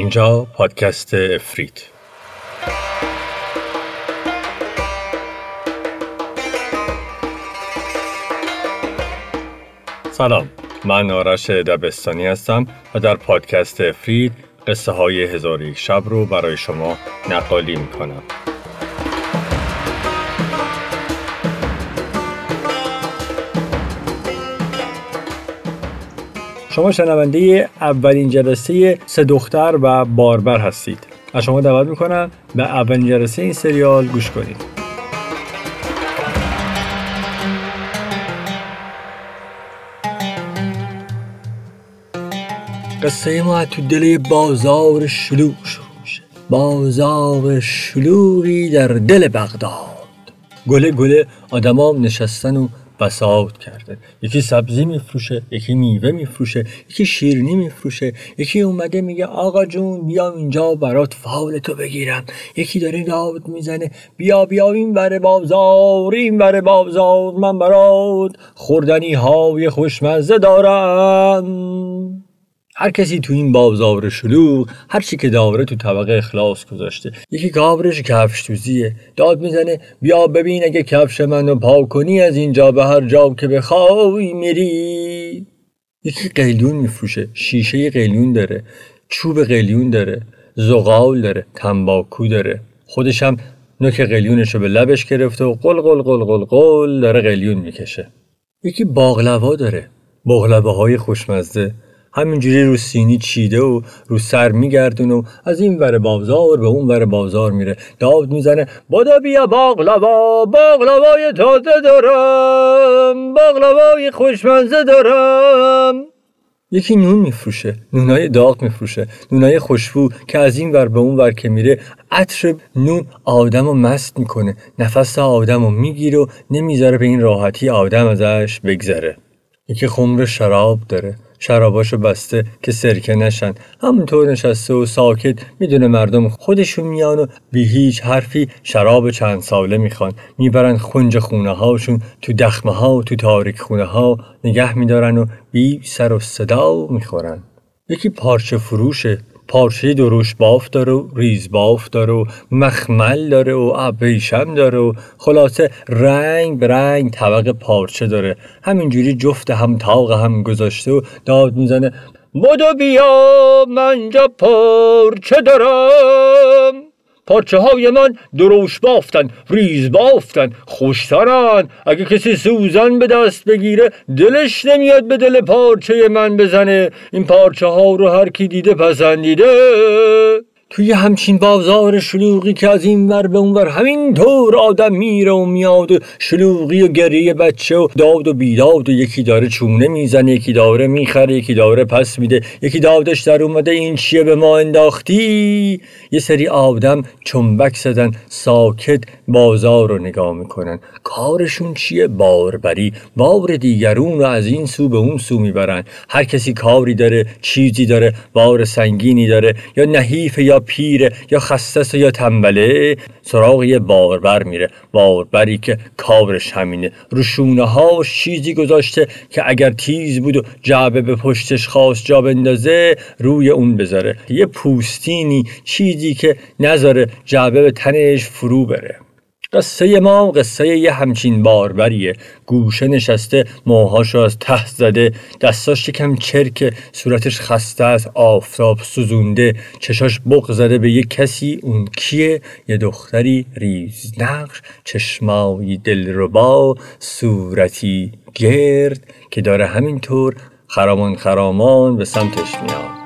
اینجا پادکست افریت سلام من آرش دبستانی هستم و در پادکست افرید قصه های هزار شب رو برای شما نقالی می کنم. شما شنونده اولین جلسه سه دختر و باربر هستید. از شما دعوت می‌کنم به اولین جلسه این سریال گوش کنید. قصه ما تو دل بازار شلوغ شروع میشه بازار شلوغی در دل بغداد گله گله آدمام نشستن و بساط کرده. یکی سبزی میفروشه یکی میوه میفروشه یکی شیرینی میفروشه یکی اومده میگه آقا جون بیام اینجا برات فال تو بگیرم. یکی داره داد می‌زنه بیا بیا این بره بازار این بره بازار من برات خوردنی های خوشمزه دارم. هر کسی تو این بازار شلوغ هر چی که داره تو طبقه اخلاص گذاشته. یکی کابرش کفش توزیه داد می‌زنه بیا ببین اگه کفش منو پاک کنی از اینجا به هر جا که بخوای میری. یکی قیلیون میفروشه. شیشه قیلیون داره. چوب قیلیون داره. زغال داره. تنباکو داره. خودشم نوک قلیونش رو به لبش گرفته و قل قل قل قل قل داره قلیون می‌کشه. یکی باقلوا داره. باقلوه های خوشمزه. همینجوری رو سینی چیده و رو سر میگردون و از این ور بازار به اون ور بازار میره. داد می‌زنه بادا بیا باقلوا باقلوای تازه دارم باقلوای خوشمزه دارم. یکی نون میفروشه نونای داغ میفروشه نونای خوشبو که از این ور به اون ور که میره عطر نون آدم رو مست می‌کنه. نفس آدم رو می‌گیره و نمی‌ذاره به این راحتی آدم ازش بگذره. یکی خمر شراب داره. شراباشو بسته که سرکه نشن. همونطور نشسته و ساکت می‌دونه مردم خودشون میان و بی هیچ حرفی شراب چند ساله می‌خوان. می‌برن خونج خونه هاشون تو دخمه ها و تو تاریک خونه ها نگه میدارن و بی سر و صدا می‌خورن. یکی پارچه فروشه. پارچه دروش باف داره و ریز باف داره و مخمل داره و ابریشم داره و خلاصه رنگ به رنگ طبق پارچه داره. همینجوری جفت هم تاق هم گذاشته و داد می‌زنه. بدو بیا من جا پارچه دارم. پارچه های من دروش بافتن ریز بافتن خوشترن. اگه کسی سوزن به دست بگیره دلش نمیاد به دل پارچه من بزنه. این پارچه ها رو هر کی دیده پسندیده. توی همچین بازار شلوغی که از این ور به اون ور همین طور آدم میره و میاد و شلوغی و گریه بچه و داد و بیداد و یکی داره چونه می‌زنه یکی داره می‌خره یکی داره پس میده یکی دادش در اومده این چیه به ما انداختی؟ یه سری آدم چنبک زدن ساکت بازار رو نگاه می‌کنن. کارشون چیه؟ باربری بار دیگرون رو از این سو به اون سو می‌برن. هر کسی کاری داره چیزی داره بار سنگینی داره یا نحیف یا پیره یا خستس یا تنبله سراغ یه باربر میره. باربری که کارش همینه. رو ها چیزی گذاشته که اگر تیز بود و جعبه به پشتش خواست جا بندازه روی اون بذاره. یه پوستینی چیزی که نذاره جعبه به تنش فرو بره. قصه ما قصه یه همچین باربریه گوشه نشسته موهاشو از ته زده دستاش یکم چرک صورتش خسته از آفتاب سوزونده. چشاش بغ زده به یه کسی اون کیه؟ یه دختری ریز نقش چشمایی دلربا صورتی گرد که داره همینطور خرامان خرامان به سمتش میاد.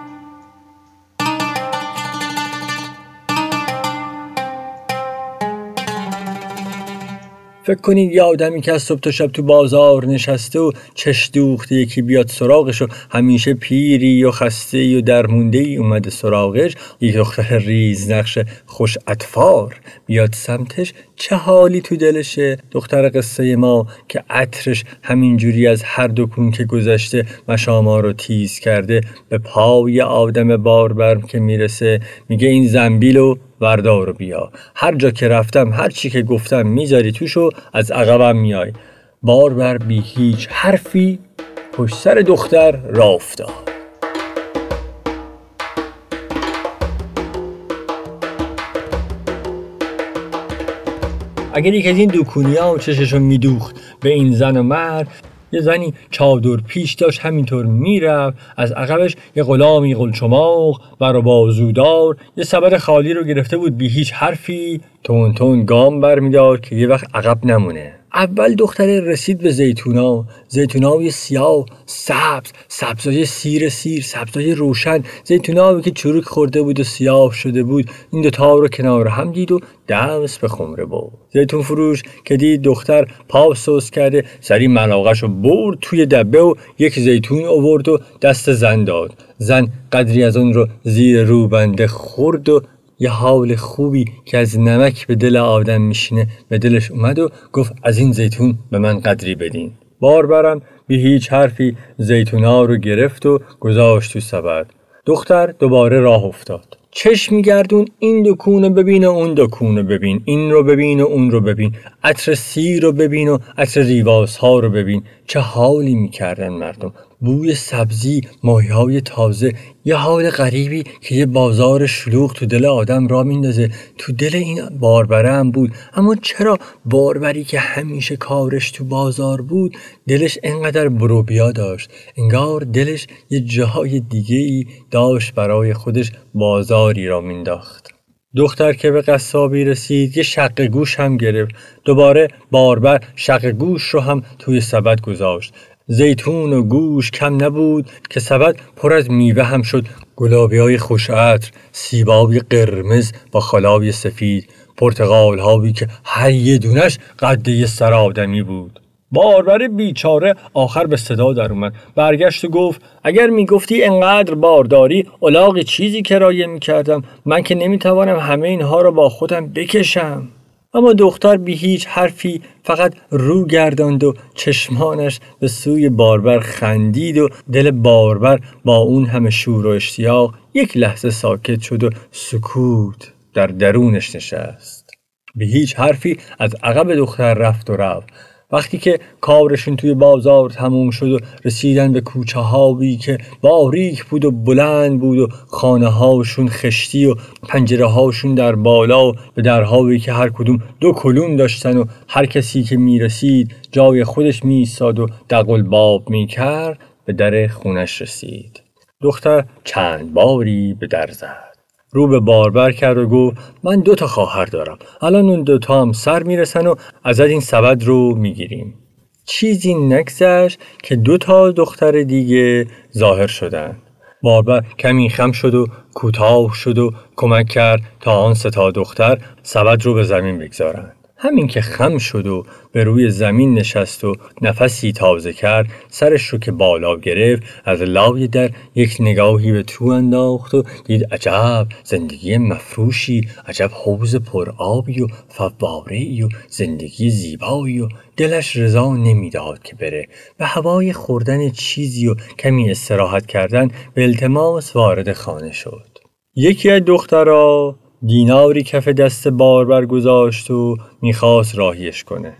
فکر کنید یه آدمی که از صبح تا شب تو بازار نشسته و چش دوخته یکی بیاد سراغش و همیشه پیری و خسته و درمونده ای اومده سراغش یک دختر ریز نقش خوش اطفار بیاد سمتش چه حالی تو دلشه؟ دختر قصه ما که عطرش همینجوری از هر دو کون که گذشته مشاما رو تیز کرده به پای آدم باربر که می‌رسه میگه این زنبیلو وردار بیا. هر جا که رفتم هر چی که گفتم می‌ذاری توشو از عقبم میای بار بر بی هیچ حرفی پشت سر دختر را افتاد. اگر یکی از این دوکونی ها چششون میدوخت به این زن و مرد یه زنی چادر پیش داشت همینطور می‌رفت. از عقبش یه غلامی قلچماق بر بازودار. یه سبد خالی رو گرفته بود بی هیچ حرفی. تون تون گام برمیدار که یه وقت عقب نمونه. اول دختره رسید به زیتونا. زیتونای سیاه سبز سبزای سیر سیر سبزای روشن. زیتونایی که چروک خورده بود و سیاه شده بود. این دوتا رو کنار هم دید و دمس به خمره بود زیتون فروش که دید دختر پا سوس کرده سری ملاقش رو برد توی دبه و یک زیتون آورد و دست زن داد. زن قدری از اون رو زیر روبنده خورد و یه حال خوبی که از نمک به دل آدم میشینه به دلش اومد و گفت از این زیتون به من قدری بدین. باربرم بی هیچ حرفی زیتونا رو گرفت و گذاشت تو سبد. دختر دوباره راه افتاد. چشم میگردون این دکونه ببین و اون دکونه ببین. این رو ببین و اون رو ببین. عطر سی رو ببین و عطر ریواز ها رو ببین. چه حالی می‌کردن مردم. بوی سبزی های تازه یه حال غریبی که یه بازار شلوغ تو دل آدم را میندازه. تو دل این باربره هم بود. اما چرا باربری که همیشه کارش تو بازار بود دلش انقدر بروبیا داشت؟ انگار دلش یه جاهای دیگه ای داشت برای خودش بازاری را مینداخت. دختر که به قصابی رسید یه شق گوش هم گرفت. دوباره باربر شق گوش رو هم توی سبد گذاشت. زیتون و گوش کم نبود که سبد پر از میوه هم شد. گلابی های خوشعطر سیبابی قرمز با خلابی سفید پرتقال هایی که هر یه دونش قده یه سر آدمی بود. باربر بیچاره آخر به صدا در اومد. برگشت و گفت اگر می‌گفتی انقدر بارداری الاغ چیزی کرایه می‌کردم من که نمی‌توانم همه اینها را با خودم بکشم. اما دختر بی هیچ حرفی فقط رو گرداند و چشمانش به سوی باربر خندید و دل باربر با اون همه شور و اشتیاق یک لحظه ساکت شد و سکوت در درونش نشست. به هیچ حرفی از عقب دختر رفت و رفت. وقتی که کارشون توی بازار تموم شد و رسیدن به کوچه هایی که باریک بود و بلند بود و خانه هاشون خشتی و پنجره هاشون در بالا و به درهایی که هر کدوم دو کلون داشتن و هر کسی که می‌رسید جای خودش میستاد و دقل باب می‌کرد به در خونش رسید. دختر چند باری به در زد. رو به باربر کرد و گفت من دو تا خواهر دارم. الان اون دوتا هم سر می‌رسن و از این سبد رو می‌گیریم. چیزی نگذشت که دو تا دختر دیگه ظاهر شدن باربر کمی خم شد و کوتاه شد و کمک کرد تا آن ستا دختر سبد رو به زمین بگذارند. همین که خم شد و به روی زمین نشست و نفسی تازه کرد سرش رو که بالا گرفت از لای در یک نگاهی به تو انداخت و دید عجب زندگی مفروشی عجب حوز پر آبی و فواره و زندگی زیبایی و دلش رضا نمی‌داد که بره. به هوای خوردن چیزی و کمی استراحت کردن به التماس وارد خانه شد. یکی از دخترها دیناری کف دست باربر گذاشت و می‌خواست راهیش کنه.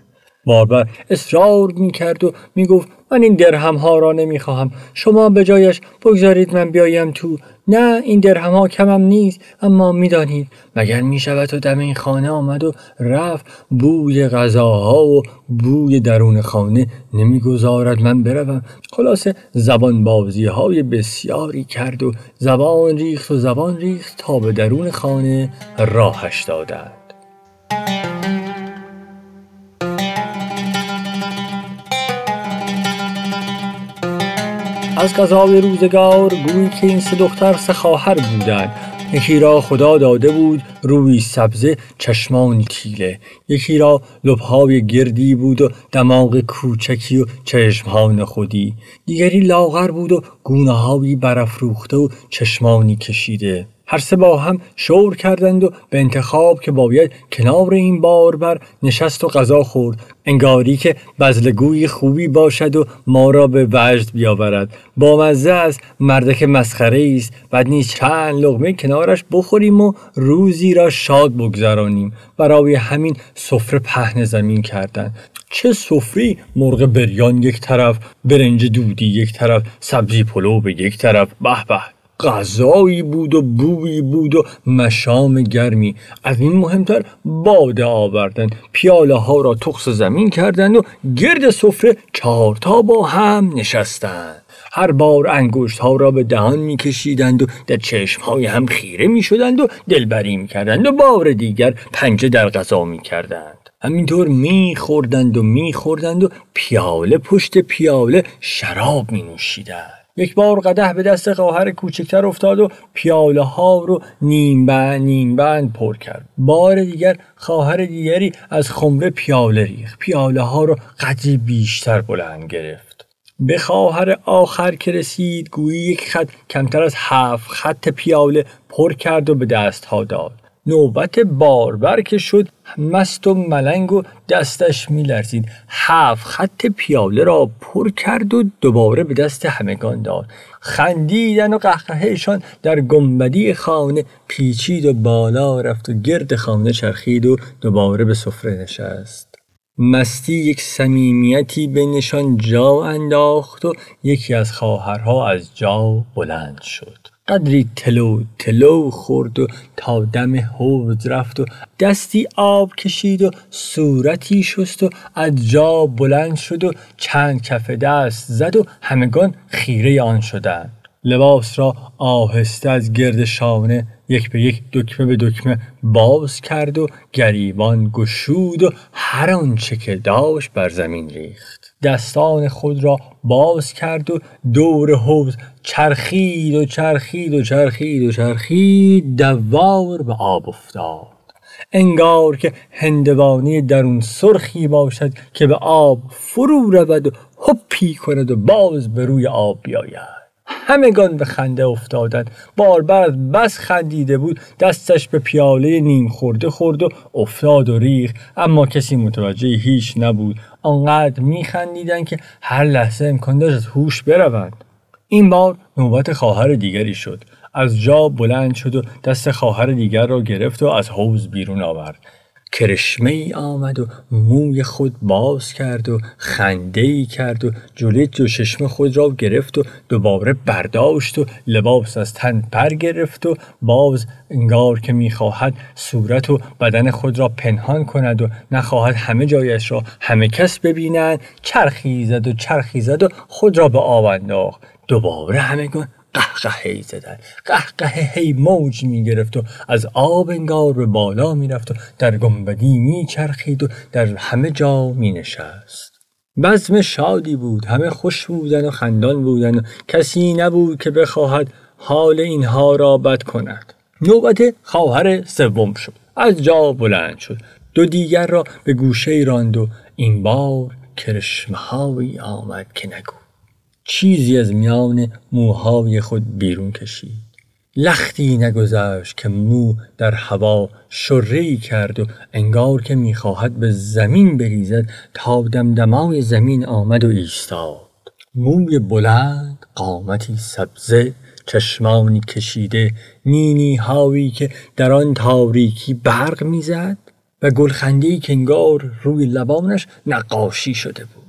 باربر اصرار می‌کرد و می‌گفت من این درهم ها را نمی‌خواهم. شما به جایش بگذارید من بیایم تو نه این درهم ها کمم نیست اما می‌دانید مگر می‌شود و دم این خانه آمد و رفت بوی غذاها و بوی درون خانه نمی‌گذارد من بروم؟ خلاصه زبان بازی های بسیاری کرد و زبان ریخت و زبان ریخت تا به درون خانه راهش دادند. از قضای روزگار گویی که این سه دختر سه خواهر بودند. یکی را خدا داده بود روی سبزه چشمانی تیله یکی را لبهای گردی بود و دماغ کوچکی و چشمها خودی. دیگری لاغر بود و گونه هایی برافروخته و چشمانی کشیده. هر سه با هم شور کردند و به انتخاب که باید کنار این باربر نشست و غذا خورد. انگاری که بزلگوی خوبی باشد و ما را به وجد بیاورد. با مزه است مردک مسخره است بعد نیز چند لغمه کنارش بخوریم و روزی را شاد بگذرانیم. برای همین سفره پهن زمین کردند. چه سفری؟ مرغ بریان یک طرف برنج دودی یک طرف سبزی پلو به یک طرف. به به. غذایی بود و بویی بود و مشام گرمی از این مهمتر باده آوردن پیاله ها را تخص زمین کردند و گرد سفره چهارتا با هم نشستند هر بار انگشت ها را به دهان میکشیدند و در چشم های هم خیره می شدند و دلبری می کردند و بار دیگر پنجه در غذا می کردند. همینطور می خوردند و می خوردند و پیاله پشت پیاله شراب می نوشیدند. یک بار قده به دست خواهر کوچکتر افتاد و پیاله ها رو نیم بند نیم بند پر کرد. بار دیگر خواهر دیگری از خمره پیاله ریخت. پیاله ها رو قدری بیشتر بلند گرفت. به خواهر آخر که رسید گویی یک خط کمتر از هفت خط پیاله پر کرد و به دست ها داد. نوبت باربر که شد مست و ملنگ و دستش میلرزید. هفت خط پیاله را پر کرد و دوباره به دست همگان داد. خندیدن و قهقهشان در گنبدی خانه پیچید و بالا رفت و گرد خانه چرخید و دوباره به سفره نشست. مستی یک صمیمیتی بینشان جا انداخت و یکی از خواهرها از جا بلند شد. قدری تلو تلو خورد و تا دم حوض رفت و دستی آب کشید و صورتی شست و از جا بلند شد و چند کف دست زد و همگان خیره آن شدند. لباس را آهسته از گرد شانه یک به یک دکمه به دکمه باز کرد و گریبان گشود و هر آنچه که داشت بر زمین ریخت. دستان خود را باز کرد و دور حوض چرخید و چرخید و چرخید و چرخید دوار به آب افتاد. انگار که هندوانی درون سرخی باشد که به آب فرو رود و هپی کند و باز به روی آب بیاید. همگان به خنده افتادند. باربر بس خندیده بود دستش به پیاله نیم خورده خورد و افتاد و ریخ اما کسی متوجه هیچ نبود. آنقدر میخندیدند که هر لحظه امکان داشت از هوش بروند. این بار نوبت خواهر دیگری شد. از جا بلند شد و دست خواهر دیگر را گرفت و از حوز بیرون آورد. کرشمه ای آمد و موی خود باز کرد و خنده ای کرد و جلوی دو چشم خود را گرفت و دوباره برداشت و لباس از تن پر گرفت و باز انگار که می‌خواهد صورت و بدن خود را پنهان کند و نخواهد همه جایش را همه کس ببینند چرخی زد و چرخی زد و خود را به آب انداخت. دوباره همگان قهقهی زدن. قهقه هی موج می گرفت و از آب انگار به بالا می رفت و در گنبدی می چرخید و در همه جا می نشست بزم شادی بود. همه خوش بودن و خندان بودن. و کسی نبود که بخواهد حال اینها را بد کند. نوبت خواهر سوم شد. از جا بلند شد. دو دیگر را به گوشه راند و این بار کرشمهایی آمد که نگو. چیزی از میان موهای خود بیرون کشید. لختی نگذشت که مو در هوا شرهی کرد و انگار که می‌خواهد به زمین بریزد تا دمدمای زمین آمد و ایستاد. موی بلند قامتی سبزه چشمانی کشیده نینی هاوی که در آن تاریکی برق می‌زد و گلخندی که انگار روی لبانش نقاشی شده بود.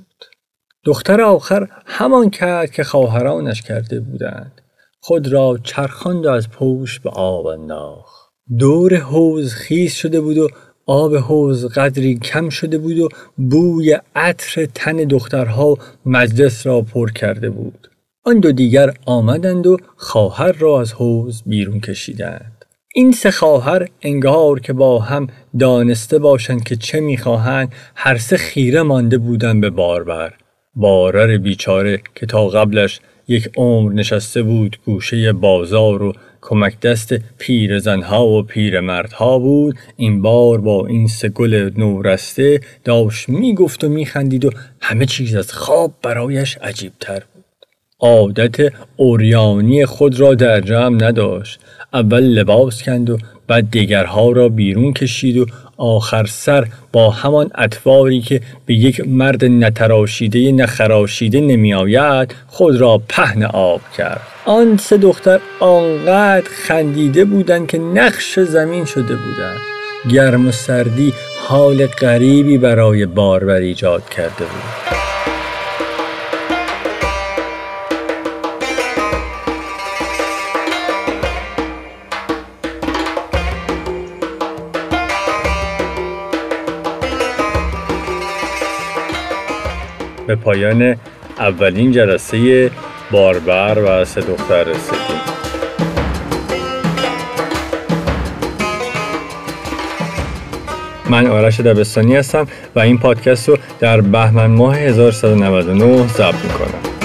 دختر آخر همان کرد که خواهرانش کرده بودند. خود را چرخاند از پوش به آب انداخت. دور حوز خیز شده بود و آب حوز قدری کم شده بود و بوی عطر تن دخترها مجلس را پر کرده بود. آن دو دیگر آمدند و خواهر را از حوز بیرون کشیدند. این سه خواهر انگار که با هم دانسته باشند که چه می‌خواهند هر سه خیره مانده بودند به باربر. بارر بیچاره که تا قبلش یک عمر نشسته بود گوشه بازار و کمک دست پیر زنها و پیر مردها بود این بار با این سه گل نورسته داشت می‌گفت و میخندید و همه چیز از خواب برایش عجیبتر بود. عادت اوریانی خود را در جمع نداشت. اول لباس کند و بعد دیگرها را بیرون کشید و آخر سر با همان اطواری که به یک مرد نتراشیده نخراشیده نمی آید خود را پهن آب کرد. آن سه دختر آنقدر خندیده بودند که نقش زمین شده بودند. گرم و سردی حال غریبی برای باربر ایجاد کرده بود. به پایان اولین جلسه باربر و سه دختر رسیدیم من آرش دبستانی هستم و این پادکست رو در بهمن ماه 1399 ضبط می‌کنم.